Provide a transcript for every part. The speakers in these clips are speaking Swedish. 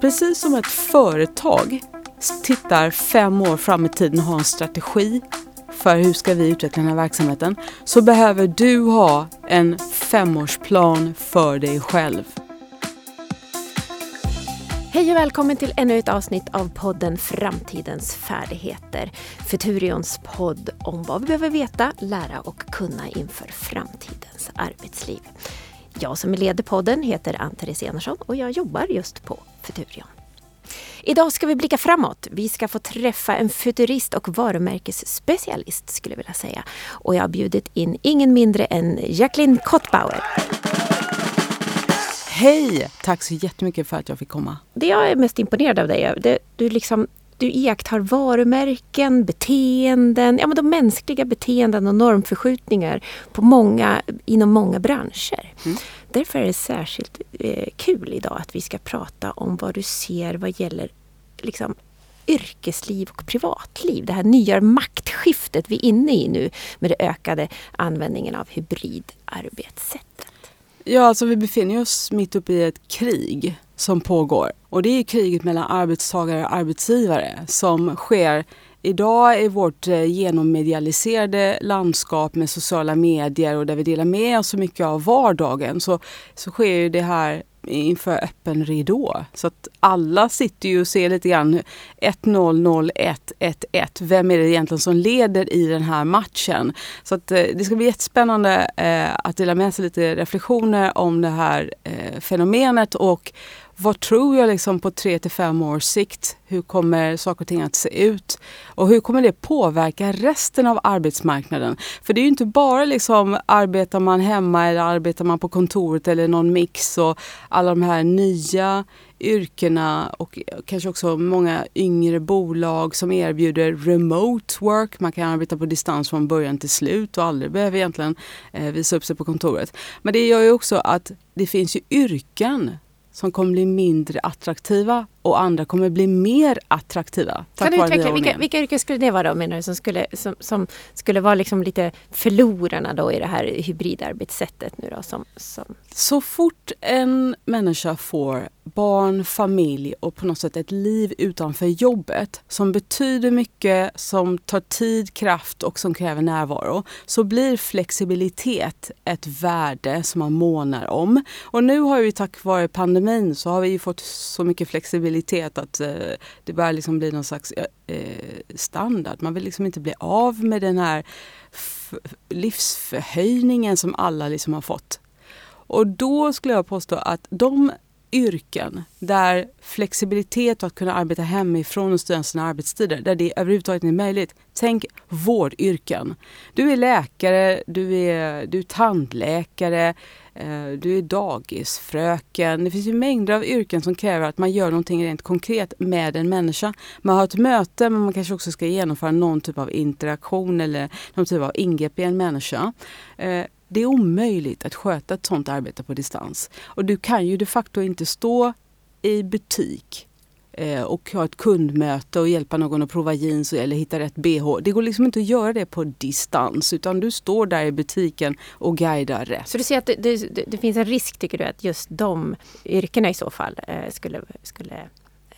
Precis som ett företag tittar fem år fram i tiden och har en strategi för hur ska vi utveckla den här verksamheten så behöver du ha en femårsplan för dig själv. Hej och välkommen till ännu ett avsnitt av podden Framtidens färdigheter. Futurions podd om vad vi behöver veta, lära och kunna inför framtidens arbetsliv. Jag som leder podden heter Ann-Therese Enarsson och jag jobbar just på Futurion. Idag ska vi blicka framåt. Vi ska få träffa en futurist och varumärkesspecialist skulle jag vilja säga. Och jag har bjudit in ingen mindre än Jacqueline Kottbauer. Hej! Tack så jättemycket för att jag fick komma. Det jag är mest imponerad av dig är du, liksom, du iakttar varumärken, beteenden, ja men de mänskliga beteenden och normförskjutningar på många, inom många branscher. Mm. Därför är det särskilt eh, kul idag att vi ska prata om vad du ser vad gäller liksom, yrkesliv och privatliv. Det här nya maktskiftet vi är inne i nu med det ökade användningen av hybridarbetssättet. Ja, alltså vi befinner oss mitt uppe i ett krig som pågår. Och det är kriget mellan arbetstagare och arbetsgivare som sker Idag i vårt eh, genommedialiserade landskap med sociala medier och där vi delar med oss så mycket av vardagen så, så sker ju det här inför öppen ridå. Så att alla sitter ju och ser lite grann 1-0, 0-1, 1-1. Vem är det egentligen som leder i den här matchen? Så att eh, det ska bli jättespännande eh, att dela med sig lite reflektioner om det här eh, fenomenet och vad tror jag liksom på tre till fem års sikt? Hur kommer saker och ting att se ut? Och hur kommer det påverka resten av arbetsmarknaden? För det är ju inte bara liksom arbetar man hemma eller arbetar man på kontoret eller någon mix och alla de här nya yrkena och kanske också många yngre bolag som erbjuder remote work. Man kan arbeta på distans från början till slut och aldrig behöver egentligen eh, visa upp sig på kontoret. Men det gör ju också att det finns ju yrken som kommer bli mindre attraktiva och andra kommer bli mer attraktiva. Kan du utveckla, vilka, vilka yrken skulle det vara då menar du, som skulle, som, som skulle vara liksom lite förlorarna då i det här hybridarbetssättet nu då? Som, som... Så fort en människa får barn, familj och på något sätt ett liv utanför jobbet som betyder mycket, som tar tid, kraft och som kräver närvaro så blir flexibilitet ett värde som man månar om. Och nu har vi tack vare pandemin så har vi fått så mycket flexibilitet att eh, det börjar liksom bli någon slags eh, eh, standard. Man vill liksom inte bli av med den här livsförhöjningen som alla liksom har fått. Och då skulle jag påstå att de yrken där flexibilitet och att kunna arbeta hemifrån och styra sina arbetstider, där det överhuvudtaget är möjligt. Tänk vårdyrken. Du är läkare, du är, du är tandläkare, eh, du är dagisfröken. Det finns ju mängder av yrken som kräver att man gör någonting rent konkret med en människa. Man har ett möte men man kanske också ska genomföra någon typ av interaktion eller någon typ av ingrepp i en människa. Eh, det är omöjligt att sköta ett sånt arbete på distans. Och du kan ju de facto inte stå i butik eh, och ha ett kundmöte och hjälpa någon att prova jeans eller hitta rätt bh. Det går liksom inte att göra det på distans utan du står där i butiken och guidar rätt. Så du ser att det, det, det finns en risk tycker du att just de yrkena i så fall eh, skulle, skulle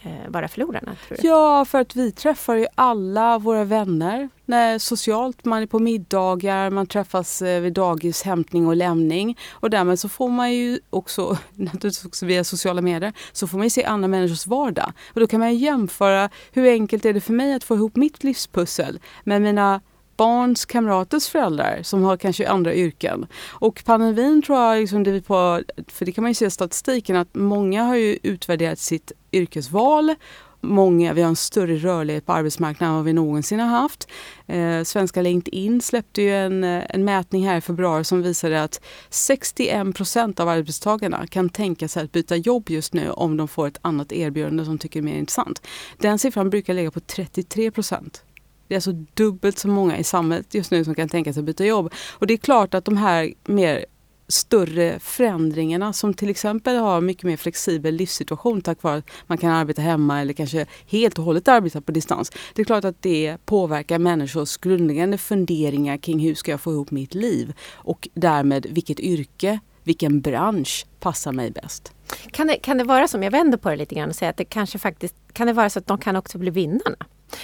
Eh, vara förlorarna? Tror du? Ja, för att vi träffar ju alla våra vänner när, socialt. Man är på middagar, man träffas eh, vid dagis, hämtning och lämning. Och därmed så får man ju också, naturligtvis också via sociala medier, så får man ju se andra människors vardag. Och då kan man jämföra hur enkelt är det för mig att få ihop mitt livspussel med mina barns kamraters föräldrar som har kanske andra yrken. Och pandemin tror jag, liksom det på, för det kan man ju se i statistiken, att många har ju utvärderat sitt yrkesval många, vi har en större rörlighet på arbetsmarknaden än vad vi någonsin har haft. Eh, svenska LinkedIn släppte ju en, eh, en mätning här i februari som visade att 61 procent av arbetstagarna kan tänka sig att byta jobb just nu om de får ett annat erbjudande som tycker är mer intressant. Den siffran brukar ligga på 33 procent. Det är alltså dubbelt så många i samhället just nu som kan tänka sig att byta jobb. Och det är klart att de här mer större förändringarna som till exempel har mycket mer flexibel livssituation tack vare att man kan arbeta hemma eller kanske helt och hållet arbeta på distans. Det är klart att det påverkar människors grundläggande funderingar kring hur ska jag få ihop mitt liv och därmed vilket yrke vilken bransch passar mig bäst. Kan det, kan det vara som, jag vänder på det lite grann och säger att det kanske faktiskt kan det vara så att de kan också bli vinnarna?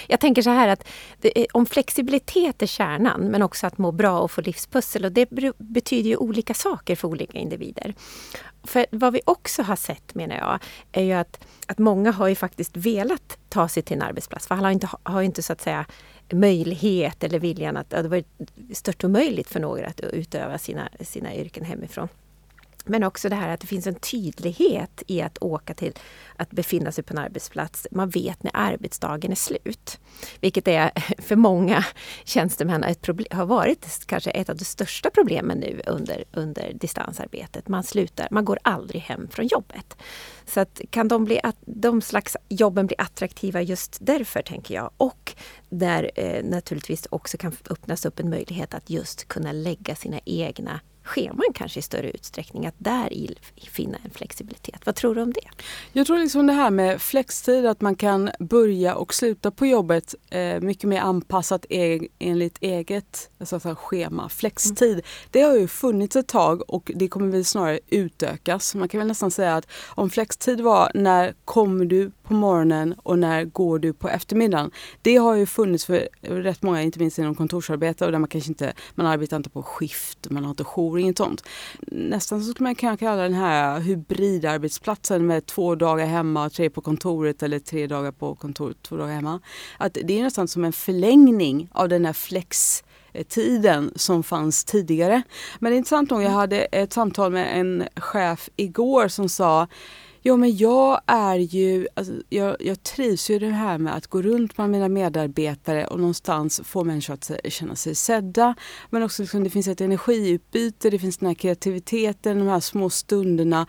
Jag tänker så här att är, om flexibilitet är kärnan men också att må bra och få livspussel och det betyder ju olika saker för olika individer. För vad vi också har sett menar jag är ju att, att många har ju faktiskt velat ta sig till en arbetsplats för alla har inte, har inte så att säga möjlighet eller viljan att det var stört omöjligt för några att utöva sina, sina yrken hemifrån. Men också det här att det finns en tydlighet i att åka till att befinna sig på en arbetsplats. Man vet när arbetsdagen är slut. Vilket är för många tjänstemän ett problem, har varit kanske ett av de största problemen nu under, under distansarbetet. Man slutar, man går aldrig hem från jobbet. Så att kan de, bli, de slags jobben bli attraktiva just därför tänker jag. Och där eh, naturligtvis också kan öppnas upp en möjlighet att just kunna lägga sina egna scheman kanske i större utsträckning, att där finna en flexibilitet. Vad tror du om det? Jag tror liksom det här med flextid, att man kan börja och sluta på jobbet eh, mycket mer anpassat e enligt eget alltså, schema. Flextid, mm. det har ju funnits ett tag och det kommer väl snarare utökas. Man kan väl nästan säga att om flextid var när kommer du på morgonen och när går du på eftermiddagen? Det har ju funnits för rätt många, inte minst inom kontorsarbete och där man kanske inte, man arbetar inte på skift, man har inte jour, ingen tomt. Nästan så skulle man kunna kalla den här hybridarbetsplatsen med två dagar hemma och tre på kontoret eller tre dagar på kontoret, två dagar hemma. Att det är nästan som en förlängning av den här flex tiden som fanns tidigare. Men det är intressant nog, jag hade ett samtal med en chef igår som sa Jo men jag är ju, alltså, jag, jag trivs ju det här med att gå runt bland mina medarbetare och någonstans få människor att känna sig sedda. Men också liksom, det finns ett energiutbyte, det finns den här kreativiteten, de här små stunderna.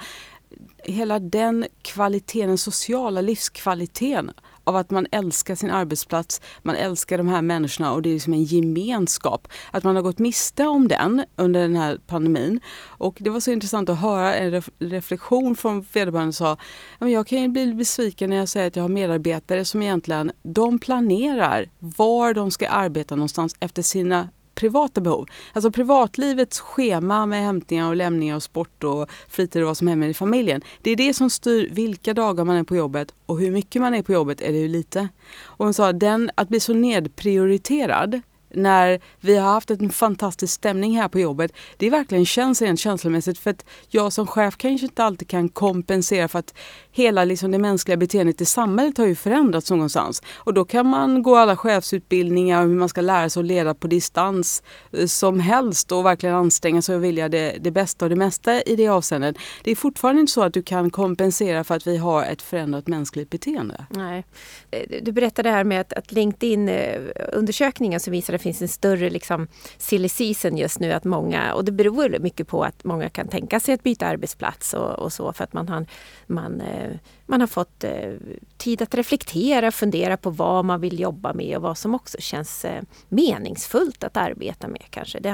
Hela den kvaliteten, den sociala livskvaliteten av att man älskar sin arbetsplats, man älskar de här människorna och det är liksom en gemenskap. Att man har gått miste om den under den här pandemin. Och det var så intressant att höra en reflektion från vederbörande som sa jag kan ju bli besviken när jag säger att jag har medarbetare som egentligen de planerar var de ska arbeta någonstans efter sina privata behov. Alltså privatlivets schema med hämtningar och lämningar och sport och fritid och vad som händer i familjen. Det är det som styr vilka dagar man är på jobbet och hur mycket man är på jobbet eller hur lite. Och hon sa den, att bli så nedprioriterad när vi har haft en fantastisk stämning här på jobbet. Det verkligen känns rent känslomässigt för att jag som chef kanske inte alltid kan kompensera för att hela liksom det mänskliga beteendet i samhället har ju förändrats någonstans. Och då kan man gå alla chefsutbildningar och hur man ska lära sig att leda på distans eh, som helst och verkligen anstränga sig och vilja det, det bästa och det mesta i det avseendet. Det är fortfarande inte så att du kan kompensera för att vi har ett förändrat mänskligt beteende. Nej. Eh, du berättade här med att, att LinkedIn-undersökningen eh, som visade det finns en större liksom, silly season just nu. Att många, och det beror mycket på att många kan tänka sig att byta arbetsplats och, och så för att man har, man, eh, man har fått eh, tid att reflektera, fundera på vad man vill jobba med och vad som också känns eh, meningsfullt att arbeta med kanske. Det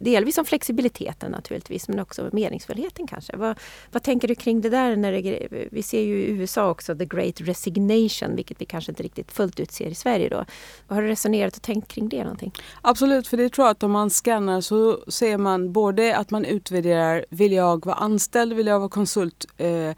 delvis om flexibiliteten naturligtvis men också meningsfullheten kanske. Vad, vad tänker du kring det där? När det, vi ser ju i USA också the great resignation vilket vi kanske inte riktigt fullt ut ser i Sverige då. Har du resonerat och tänkt kring det någonting? Absolut, för det tror jag att om man skannar så ser man både att man utvärderar, vill jag vara anställd, vill jag vara konsult, eh,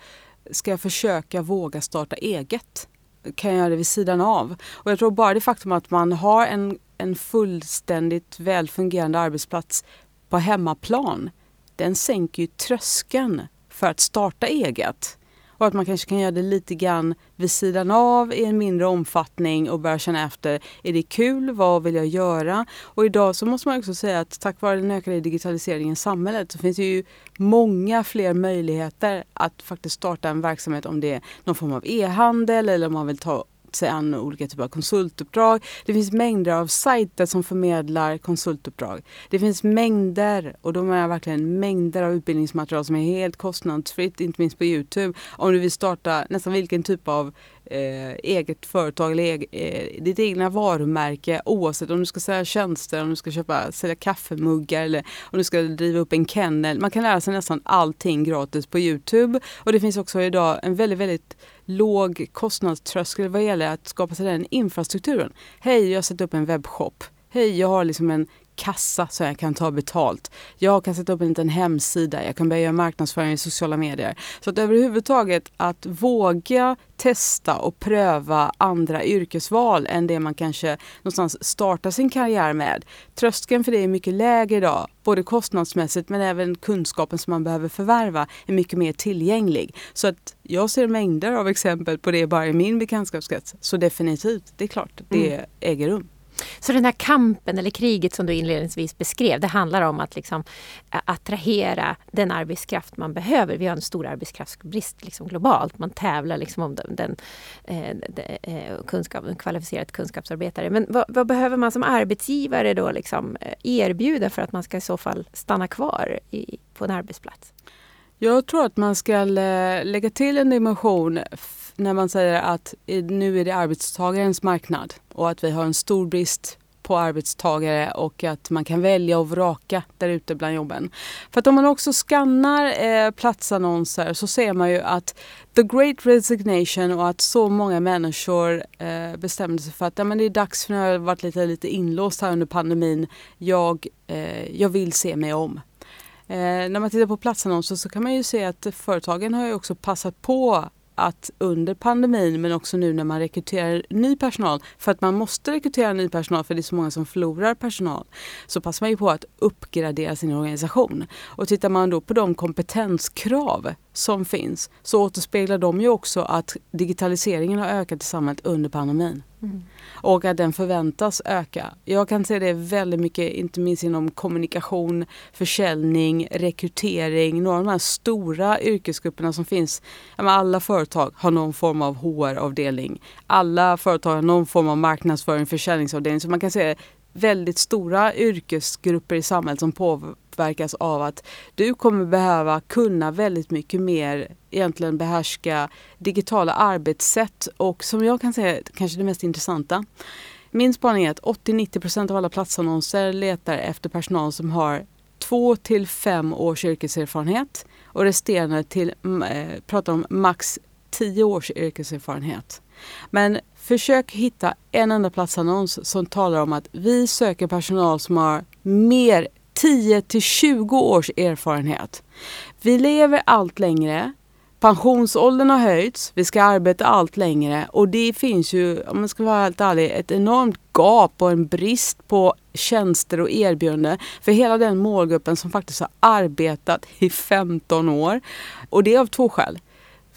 ska jag försöka våga starta eget? Kan jag göra det vid sidan av? Och jag tror bara det faktum att man har en en fullständigt välfungerande arbetsplats på hemmaplan, den sänker ju tröskeln för att starta eget. Och att man kanske kan göra det lite grann vid sidan av i en mindre omfattning och börja känna efter, är det kul? Vad vill jag göra? Och idag så måste man också säga att tack vare den ökade digitaliseringen i samhället så finns det ju många fler möjligheter att faktiskt starta en verksamhet om det är någon form av e-handel eller om man vill ta sig an olika typer av konsultuppdrag. Det finns mängder av sajter som förmedlar konsultuppdrag. Det finns mängder, och då menar jag verkligen mängder av utbildningsmaterial som är helt kostnadsfritt, inte minst på Youtube. Om du vill starta nästan vilken typ av eh, eget företag eller eg, eh, ditt egna varumärke oavsett om du ska sälja tjänster, om du ska köpa, sälja kaffemuggar eller om du ska driva upp en kennel. Man kan lära sig nästan allting gratis på Youtube och det finns också idag en väldigt, väldigt låg kostnadströskel vad gäller att skapa sig den infrastrukturen. Hej, jag har satt upp en webbshop. Hej, jag har liksom en kassa så jag kan ta betalt. Jag kan sätta upp en liten hemsida, jag kan börja göra marknadsföring i sociala medier. Så att överhuvudtaget att våga testa och pröva andra yrkesval än det man kanske någonstans startar sin karriär med. Tröskeln för det är mycket lägre idag, både kostnadsmässigt men även kunskapen som man behöver förvärva är mycket mer tillgänglig. Så att jag ser mängder av exempel på det bara i min bekantskapskrets. Så definitivt, det är klart, det mm. äger rum. Så den här kampen eller kriget som du inledningsvis beskrev, det handlar om att liksom attrahera den arbetskraft man behöver. Vi har en stor arbetskraftsbrist liksom globalt. Man tävlar liksom om den, den, eh, den eh, kunskap, en kvalificerad kunskapsarbetare. Men vad, vad, behöver man som arbetsgivare då liksom eh, erbjuda för att man ska i så fall stanna kvar i, på en arbetsplats? Jag tror att man ska lägga till en dimension när man säger att nu är det arbetstagarens marknad och att vi har en stor brist på arbetstagare och att man kan välja och vraka där ute bland jobben. För att om man också skannar eh, platsannonser så ser man ju att the great resignation och att så många människor eh, bestämde sig för att ja, men det är dags för nu har jag varit lite, lite inlåst här under pandemin. Jag, eh, jag vill se mig om. Eh, när man tittar på platsannonser så kan man ju se att företagen har ju också passat på att under pandemin men också nu när man rekryterar ny personal, för att man måste rekrytera ny personal för det är så många som förlorar personal, så passar man ju på att uppgradera sin organisation. Och tittar man då på de kompetenskrav som finns så återspeglar de ju också att digitaliseringen har ökat i samhället under pandemin. Mm. Och att den förväntas öka. Jag kan se det väldigt mycket, inte minst inom kommunikation, försäljning, rekrytering, några av de här stora yrkesgrupperna som finns. Alla företag har någon form av HR-avdelning. Alla företag har någon form av marknadsföring, försäljningsavdelning. Så man kan se väldigt stora yrkesgrupper i samhället som uppverkas av att du kommer behöva kunna väldigt mycket mer, egentligen behärska digitala arbetssätt och som jag kan säga kanske det mest intressanta. Min spaning är att 80-90% av alla platsannonser letar efter personal som har två till fem års yrkeserfarenhet och resterande till, mm, eh, pratar om max 10 års yrkeserfarenhet. Men försök hitta en enda platsannons som talar om att vi söker personal som har mer 10 till 20 års erfarenhet. Vi lever allt längre. Pensionsåldern har höjts, vi ska arbeta allt längre och det finns ju, om man ska vara helt ärlig, ett enormt gap och en brist på tjänster och erbjudanden för hela den målgruppen som faktiskt har arbetat i 15 år. Och det är av två skäl.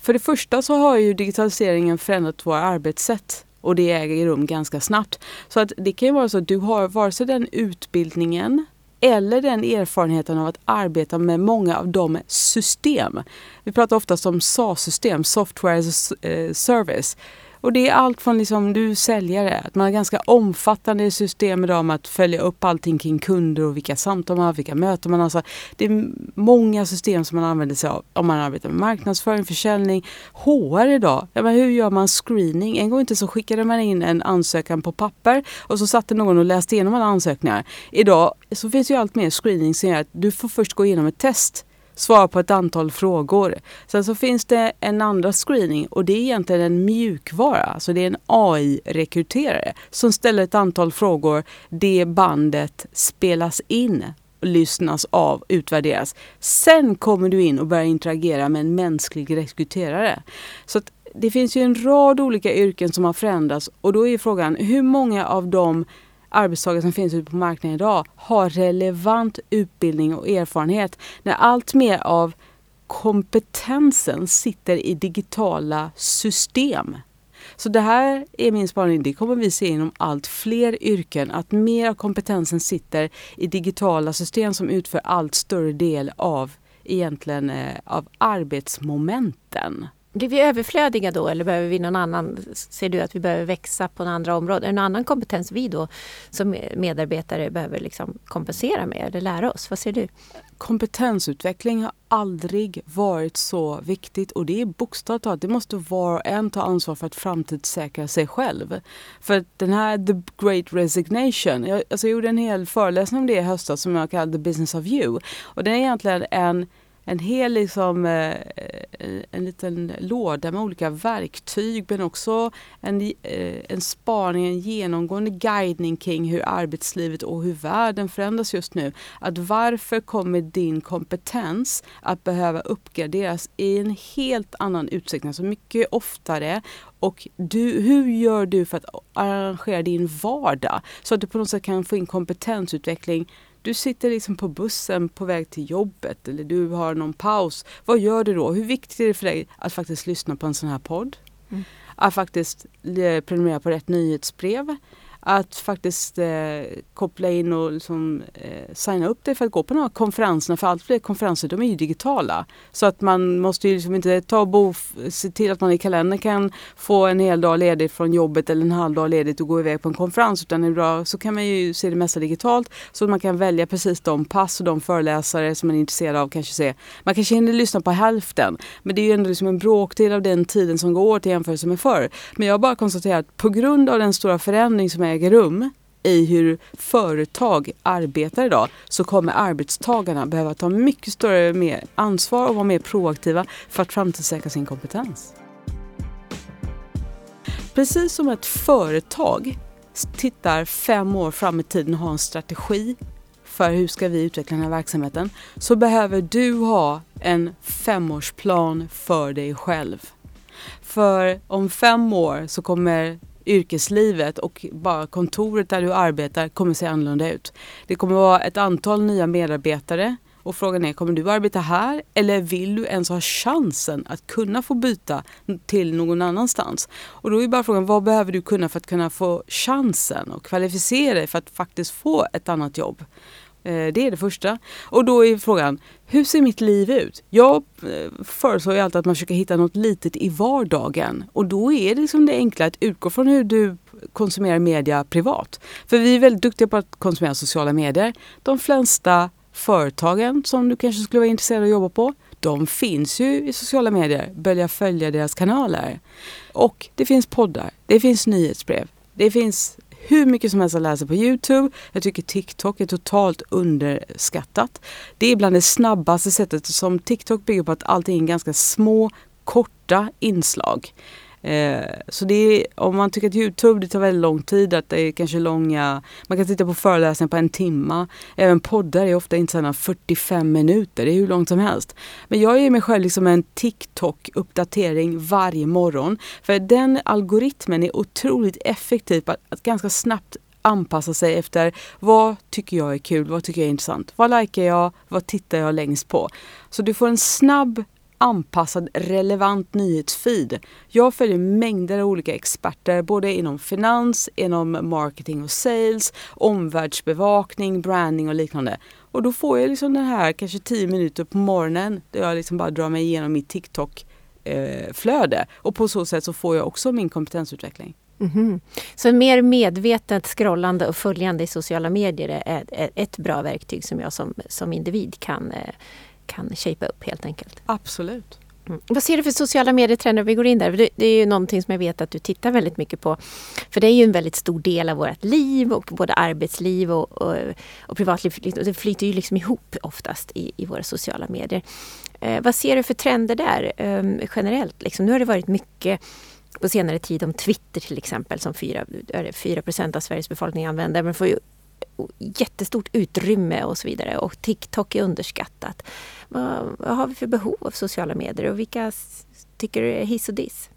För det första så har ju digitaliseringen förändrat våra arbetssätt och det äger rum ganska snabbt. Så att det kan ju vara så att du har vare sig den utbildningen eller den erfarenheten av att arbeta med många av de system. Vi pratar oftast om SaaS-system, software as a eh, service. Och det är allt från liksom du säljare, att man har ganska omfattande system idag med att följa upp allting kring kunder och vilka samtal man har, vilka möten man har. Så det är många system som man använder sig av om man arbetar med marknadsföring, försäljning, HR idag. Ja, men hur gör man screening? En gång inte så skickade man in en ansökan på papper och så satte någon och läste igenom alla ansökningar. Idag så finns ju allt mer screening som gör att du får först gå igenom ett test svara på ett antal frågor. Sen så finns det en andra screening och det är egentligen en mjukvara, alltså det är en AI-rekryterare som ställer ett antal frågor. Det bandet spelas in lyssnas av, utvärderas. Sen kommer du in och börjar interagera med en mänsklig rekryterare. Så det finns ju en rad olika yrken som har förändrats och då är frågan hur många av de arbetstagare som finns ute på marknaden idag har relevant utbildning och erfarenhet. När allt mer av kompetensen sitter i digitala system. Så det här är min spaning. Det kommer vi se inom allt fler yrken. Att mer av kompetensen sitter i digitala system som utför allt större del av egentligen eh, av arbetsmomenten. Blir vi överflödiga då eller behöver vi någon annan? Ser du att vi behöver växa på några andra områden? Är det någon annan kompetens vi då som medarbetare behöver liksom kompensera med eller lära oss? Vad ser du? Kompetensutveckling har aldrig varit så viktigt och det är bokstavligt talat, det måste var och en ta ansvar för att framtidssäkra sig själv. För den här The Great Resignation, jag, alltså jag gjorde en hel föreläsning om det i höstas som jag kallade The Business of You och det är egentligen en en hel liksom, eh, en liten låda med olika verktyg men också en, eh, en spaning, en genomgående guidning kring hur arbetslivet och hur världen förändras just nu. Att varför kommer din kompetens att behöva uppgraderas i en helt annan utsträckning, alltså mycket oftare och du, hur gör du för att arrangera din vardag så att du på något sätt kan få in kompetensutveckling du sitter liksom på bussen på väg till jobbet eller du har någon paus. Vad gör du då? Hur viktigt är det för dig att faktiskt lyssna på en sån här podd? Mm. Att faktiskt eh, prenumerera på rätt nyhetsbrev att faktiskt eh, koppla in och liksom, eh, signa upp dig för att gå på de här konferenserna. För allt fler konferenser de är ju digitala. Så att man måste ju liksom inte ta bo, se till att man i kalendern kan få en hel dag ledigt från jobbet eller en halv dag ledigt och gå iväg på en konferens. Utan idag så kan man ju se det mesta digitalt så att man kan välja precis de pass och de föreläsare som man är intresserad av. Kanske se. Man kanske hinner lyssna på hälften men det är ju ändå liksom en bråkdel av den tiden som går till jämförelse med förr. Men jag har bara konstaterat att på grund av den stora förändring som är äger rum i hur företag arbetar idag så kommer arbetstagarna behöva ta mycket större mer ansvar och vara mer proaktiva för att framtidssäkra sin kompetens. Precis som ett företag tittar fem år fram i tiden och har en strategi för hur ska vi utveckla den här verksamheten så behöver du ha en femårsplan för dig själv. För om fem år så kommer yrkeslivet och bara kontoret där du arbetar kommer se annorlunda ut. Det kommer vara ett antal nya medarbetare och frågan är, kommer du arbeta här eller vill du ens ha chansen att kunna få byta till någon annanstans? Och då är bara frågan, vad behöver du kunna för att kunna få chansen och kvalificera dig för att faktiskt få ett annat jobb? Eh, det är det första. Och då är frågan, hur ser mitt liv ut? Jag eh, föreslår ju alltid att man försöker hitta något litet i vardagen. Och då är det liksom det enkla att utgå från hur du konsumerar media privat. För vi är väldigt duktiga på att konsumera sociala medier. De flesta företagen som du kanske skulle vara intresserad av att jobba på, de finns ju i sociala medier. Börja följa deras kanaler. Och det finns poddar, det finns nyhetsbrev, det finns hur mycket som helst att lära sig på Youtube. Jag tycker TikTok är totalt underskattat. Det är bland det snabbaste sättet som TikTok bygger på att allting är ganska små, korta inslag. Eh, så det är, om man tycker att Youtube det tar väldigt lång tid, att det är kanske långa, man kan titta på föreläsningar på en timma. Även poddar är ofta inte 45 minuter, det är hur långt som helst. Men jag ger mig själv liksom en TikTok-uppdatering varje morgon. För den algoritmen är otroligt effektiv på att, att ganska snabbt anpassa sig efter vad tycker jag är kul, vad tycker jag är intressant, vad likar jag, vad tittar jag längst på. Så du får en snabb anpassad relevant nyhetsfeed. Jag följer mängder av olika experter både inom finans, inom marketing och sales, omvärldsbevakning, branding och liknande. Och då får jag liksom den här kanske 10 minuter på morgonen där jag liksom bara drar mig igenom mitt TikTok eh, flöde och på så sätt så får jag också min kompetensutveckling. Mm -hmm. Så mer medvetet scrollande och följande i sociala medier är ett bra verktyg som jag som, som individ kan eh, kan shapea upp helt enkelt. Absolut. Mm. Vad ser du för sociala medietrender vi går in där? Det, är ju någonting som jag vet att du tittar väldigt mycket på. För det är ju en väldigt stor del av vårt liv och både arbetsliv och, och, och privatliv. Det flyter ju liksom ihop oftast i, i våra sociala medier. Eh, vad ser du för trender där eh, generellt? Liksom, nu har det varit mycket på senare tid om Twitter till exempel som 4, 4% av Sveriges befolkning använder. Men får ju jättestort utrymme och så vidare. Och TikTok är underskattat. Vad, vad har vi för behov av sociala medier och vilka tycker du är hiss och diss?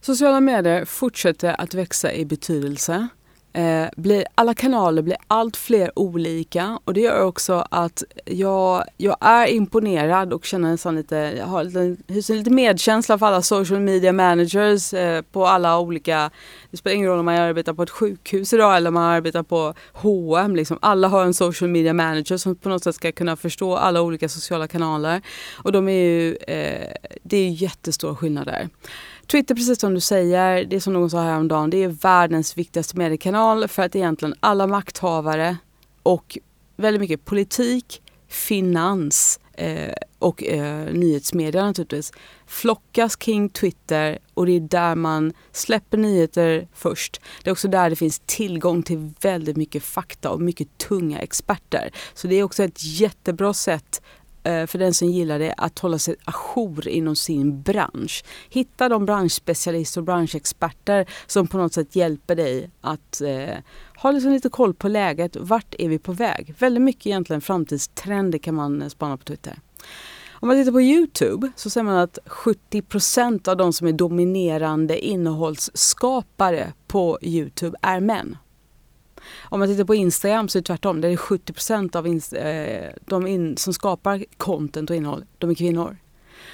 Sociala medier fortsätter att växa i betydelse. Eh, blir, alla kanaler blir allt fler olika och det gör också att jag, jag är imponerad och känner nästan lite, jag har lite, hyser lite medkänsla för alla social media managers eh, på alla olika, det spelar ingen roll om man arbetar på ett sjukhus idag eller om man arbetar på H&M liksom. Alla har en social media manager som på något sätt ska kunna förstå alla olika sociala kanaler och de är ju, eh, det är jättestora skillnader. Twitter, precis som du säger, det är som någon sa häromdagen, det är världens viktigaste mediekanal för att egentligen alla makthavare och väldigt mycket politik, finans eh, och eh, nyhetsmedia naturligtvis flockas kring Twitter och det är där man släpper nyheter först. Det är också där det finns tillgång till väldigt mycket fakta och mycket tunga experter. Så det är också ett jättebra sätt Eh, för den som gillar det att hålla sig ajour inom sin bransch. Hitta de branschspecialister och branschexperter som på något sätt hjälper dig att eh, ha liksom lite koll på läget. Vart är vi på väg? Väldigt mycket egentligen framtidstrender kan man spana på Twitter. Om man tittar på Youtube så ser man att 70% av de som är dominerande innehållsskapare på Youtube är män. Om man tittar på Instagram så är det tvärtom. Det är 70% av eh, de in, som skapar content och innehåll, de är kvinnor.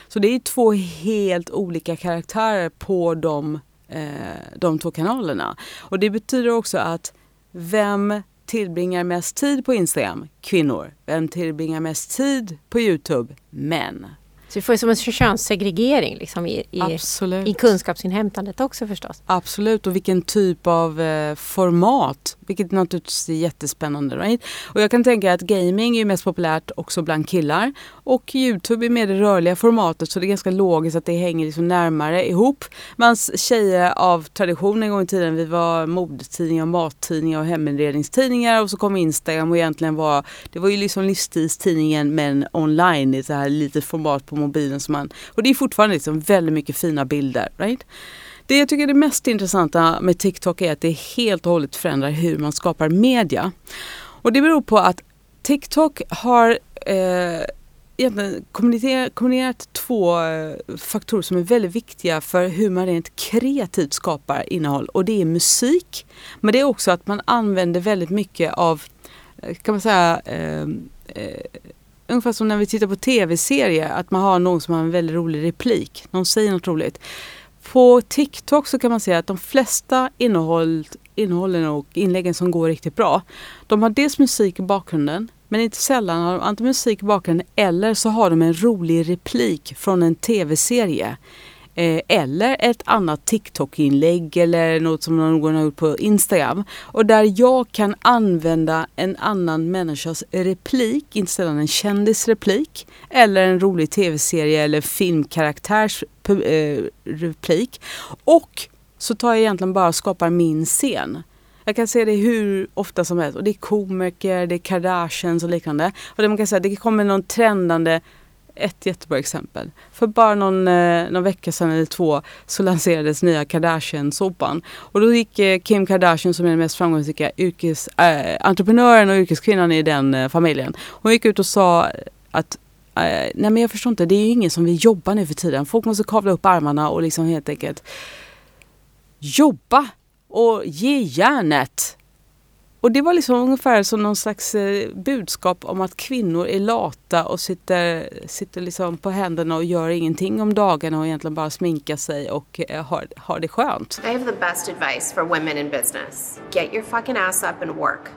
Så det är två helt olika karaktärer på de, eh, de två kanalerna. Och det betyder också att vem tillbringar mest tid på Instagram? Kvinnor. Vem tillbringar mest tid på Youtube? Män. Så vi får som en könssegregering liksom i, i, i kunskapsinhämtandet också förstås. Absolut och vilken typ av eh, format vilket naturligtvis är jättespännande. Right? Och jag kan tänka att gaming är mest populärt också bland killar. Och Youtube är mer det rörliga formatet så det är ganska logiskt att det hänger liksom närmare ihop. Medan tjejer av tradition en gång i tiden, vi var modetidningar, mattidningar och heminredningstidningar och så kom Instagram och egentligen var, det var ju liksom livsstilstidningen men online i så här litet format på mobilen. Som man, och det är fortfarande liksom väldigt mycket fina bilder. Right? Det jag tycker är det mest intressanta med TikTok är att det helt och hållet förändrar hur man skapar media. Och det beror på att TikTok har eh, egentligen kombinerat två eh, faktorer som är väldigt viktiga för hur man rent kreativt skapar innehåll. Och det är musik, men det är också att man använder väldigt mycket av, eh, kan man säga, eh, eh, ungefär som när vi tittar på tv-serier, att man har någon som har en väldigt rolig replik. Någon säger något roligt. På TikTok så kan man säga att de flesta innehåll, innehållen och inläggen som går riktigt bra, de har dels musik i bakgrunden, men inte sällan har de antingen musik i bakgrunden eller så har de en rolig replik från en tv-serie. Eh, eller ett annat TikTok-inlägg eller något som någon har gjort på Instagram. Och där jag kan använda en annan människas replik, inte sällan en kändis replik eller en rolig tv-serie eller filmkaraktärs eh, replik. Och så tar jag egentligen bara och skapar min scen. Jag kan se det hur ofta som helst och det är komiker, det är Kardashians och liknande. Och det man kan säga, det kommer någon trendande ett jättebra exempel. För bara någon, eh, någon vecka sedan eller två så lanserades nya Kardashian-såpan. Och då gick eh, Kim Kardashian som är den mest framgångsrika yrkes, äh, entreprenören och yrkeskvinnan i den äh, familjen. Hon gick ut och sa att äh, nej men jag förstår inte, det är ju ingen som vill jobba nu för tiden. Folk måste kavla upp armarna och liksom helt enkelt jobba och ge järnet. Och det var liksom ungefär som någon slags eh, budskap om att kvinnor är lata och sitter, sitter liksom på händerna och gör ingenting om dagarna och egentligen bara sminkar sig och eh, har, har det skönt. I have the best advice for women in business. Get your fucking ass up and work.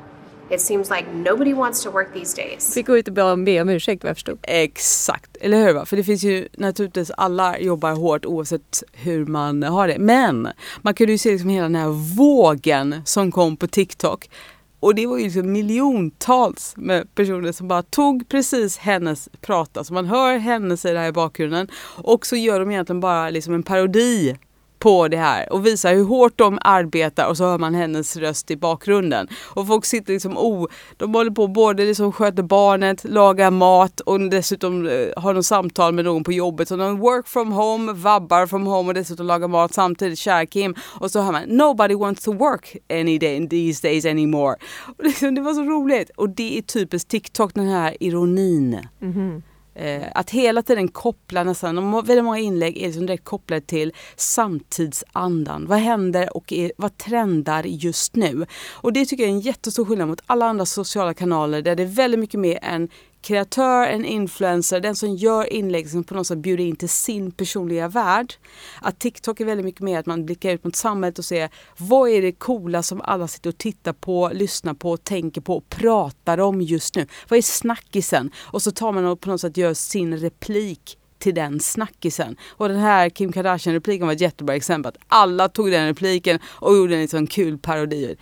It seems like nobody wants to work these days. Fick gå ut och be om ursäkt vad jag förstod. Exakt, eller hur? För det finns ju naturligtvis, alla jobbar hårt oavsett hur man har det. Men man kunde ju se liksom hela den här vågen som kom på TikTok och det var ju liksom miljontals med personer som bara tog precis hennes prata. Så man hör henne säga det här i bakgrunden. Och så gör de egentligen bara liksom en parodi på det här och visar hur hårt de arbetar och så hör man hennes röst i bakgrunden. Och folk sitter liksom, oh, de håller på både liksom sköter barnet, lagar mat och dessutom eh, har de samtal med någon på jobbet. Så de work from home, vabbar from home och dessutom lagar mat samtidigt, kär Kim. Och så hör man nobody wants to work any day these days anymore. Och liksom, det var så roligt. Och det är typiskt TikTok, den här ironin. Mm -hmm. Eh, att hela tiden koppla nästan, väldigt många inlägg är liksom direkt kopplade till samtidsandan. Vad händer och är, vad trendar just nu? Och det tycker jag är en jättestor skillnad mot alla andra sociala kanaler där det är väldigt mycket mer en kreatör, en influencer, den som gör inlägg som på något sätt bjuder in till sin personliga värld. Att TikTok är väldigt mycket mer att man blickar ut mot samhället och ser vad är det coola som alla sitter och tittar på, lyssnar på, tänker på och pratar om just nu. Vad är snackisen? Och så tar man och på något sätt gör sin replik till den snackisen. Och den här Kim Kardashian-repliken var ett jättebra exempel. Att alla tog den repliken och gjorde en liksom kul parodi.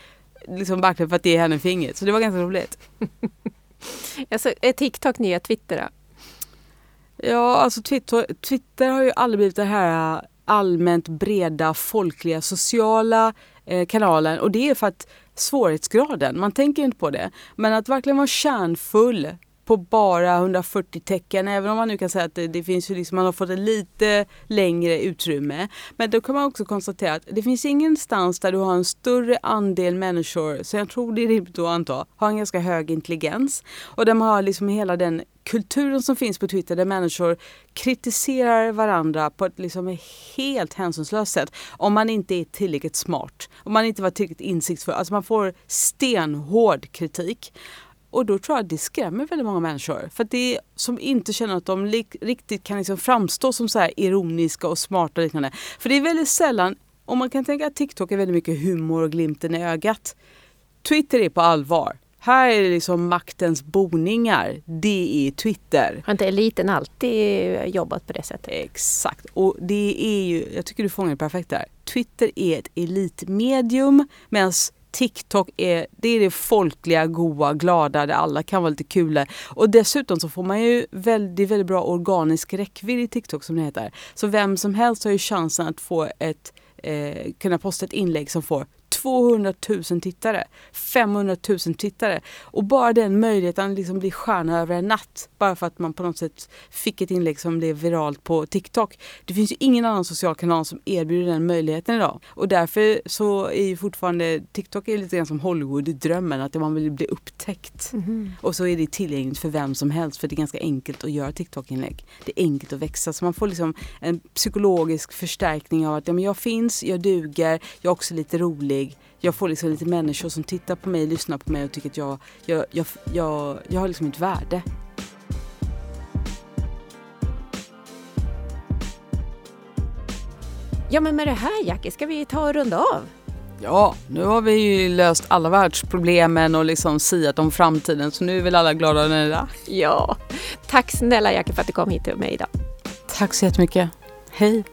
Liksom verkligen för att ge henne fingret. Så det var ganska roligt. Alltså, är TikTok nya Twitter då? Ja, alltså Twitter, Twitter har ju aldrig blivit den här äh, allmänt breda folkliga sociala eh, kanalen och det är för att svårighetsgraden, man tänker inte på det, men att verkligen vara kärnfull på bara 140 tecken. Även om man nu kan säga att det, det finns ju liksom, man har fått ett lite längre utrymme. Men då kan man också konstatera att det finns ingenstans där du har en större andel människor, så jag tror det är rimligt att anta, har en ganska hög intelligens. Och där man har liksom hela den kulturen som finns på Twitter där människor kritiserar varandra på ett liksom helt hänsynslöst sätt. Om man inte är tillräckligt smart, om man inte var tillräckligt insiktsfull. Alltså man får stenhård kritik. Och då tror jag att det skrämmer väldigt många människor. För att det är som inte känner att de riktigt kan liksom framstå som så ironiska och smarta och liknande. För det är väldigt sällan, om man kan tänka att TikTok är väldigt mycket humor och glimten i ögat. Twitter är på allvar. Här är det liksom maktens boningar. Det är Twitter. Har inte eliten alltid jobbat på det sättet? Exakt. Och det är ju, jag tycker du fångar det perfekt där. Twitter är ett elitmedium medan TikTok är det, är det folkliga, goa, glada där alla kan vara lite kula. Och dessutom så får man ju väldigt, väldigt bra organisk räckvidd i TikTok som det heter. Så vem som helst har ju chansen att få ett, eh, kunna posta ett inlägg som får 200 000 tittare, 500 000 tittare. Och bara den möjligheten liksom bli stjärna över en natt. Bara för att man på något sätt fick ett inlägg som blev viralt på TikTok. Det finns ju ingen annan social kanal som erbjuder den möjligheten idag. Och därför så är ju fortfarande TikTok är lite grann som Hollywood-drömmen. Att man vill bli upptäckt. Mm. Och så är det tillgängligt för vem som helst. För det är ganska enkelt att göra TikTok-inlägg. Det är enkelt att växa. Så man får liksom en psykologisk förstärkning av att ja, men jag finns, jag duger, jag är också lite rolig jag får liksom lite människor som tittar på mig, lyssnar på mig och tycker att jag, jag, jag, jag, jag har liksom ett värde. Ja men med det här Jackie, ska vi ta och runda av? Ja, nu har vi ju löst alla världsproblemen och liksom siat om framtiden så nu är väl alla glada och nöjda. Ja, tack snälla Jackie för att du kom hit till mig idag. Tack så jättemycket. Hej!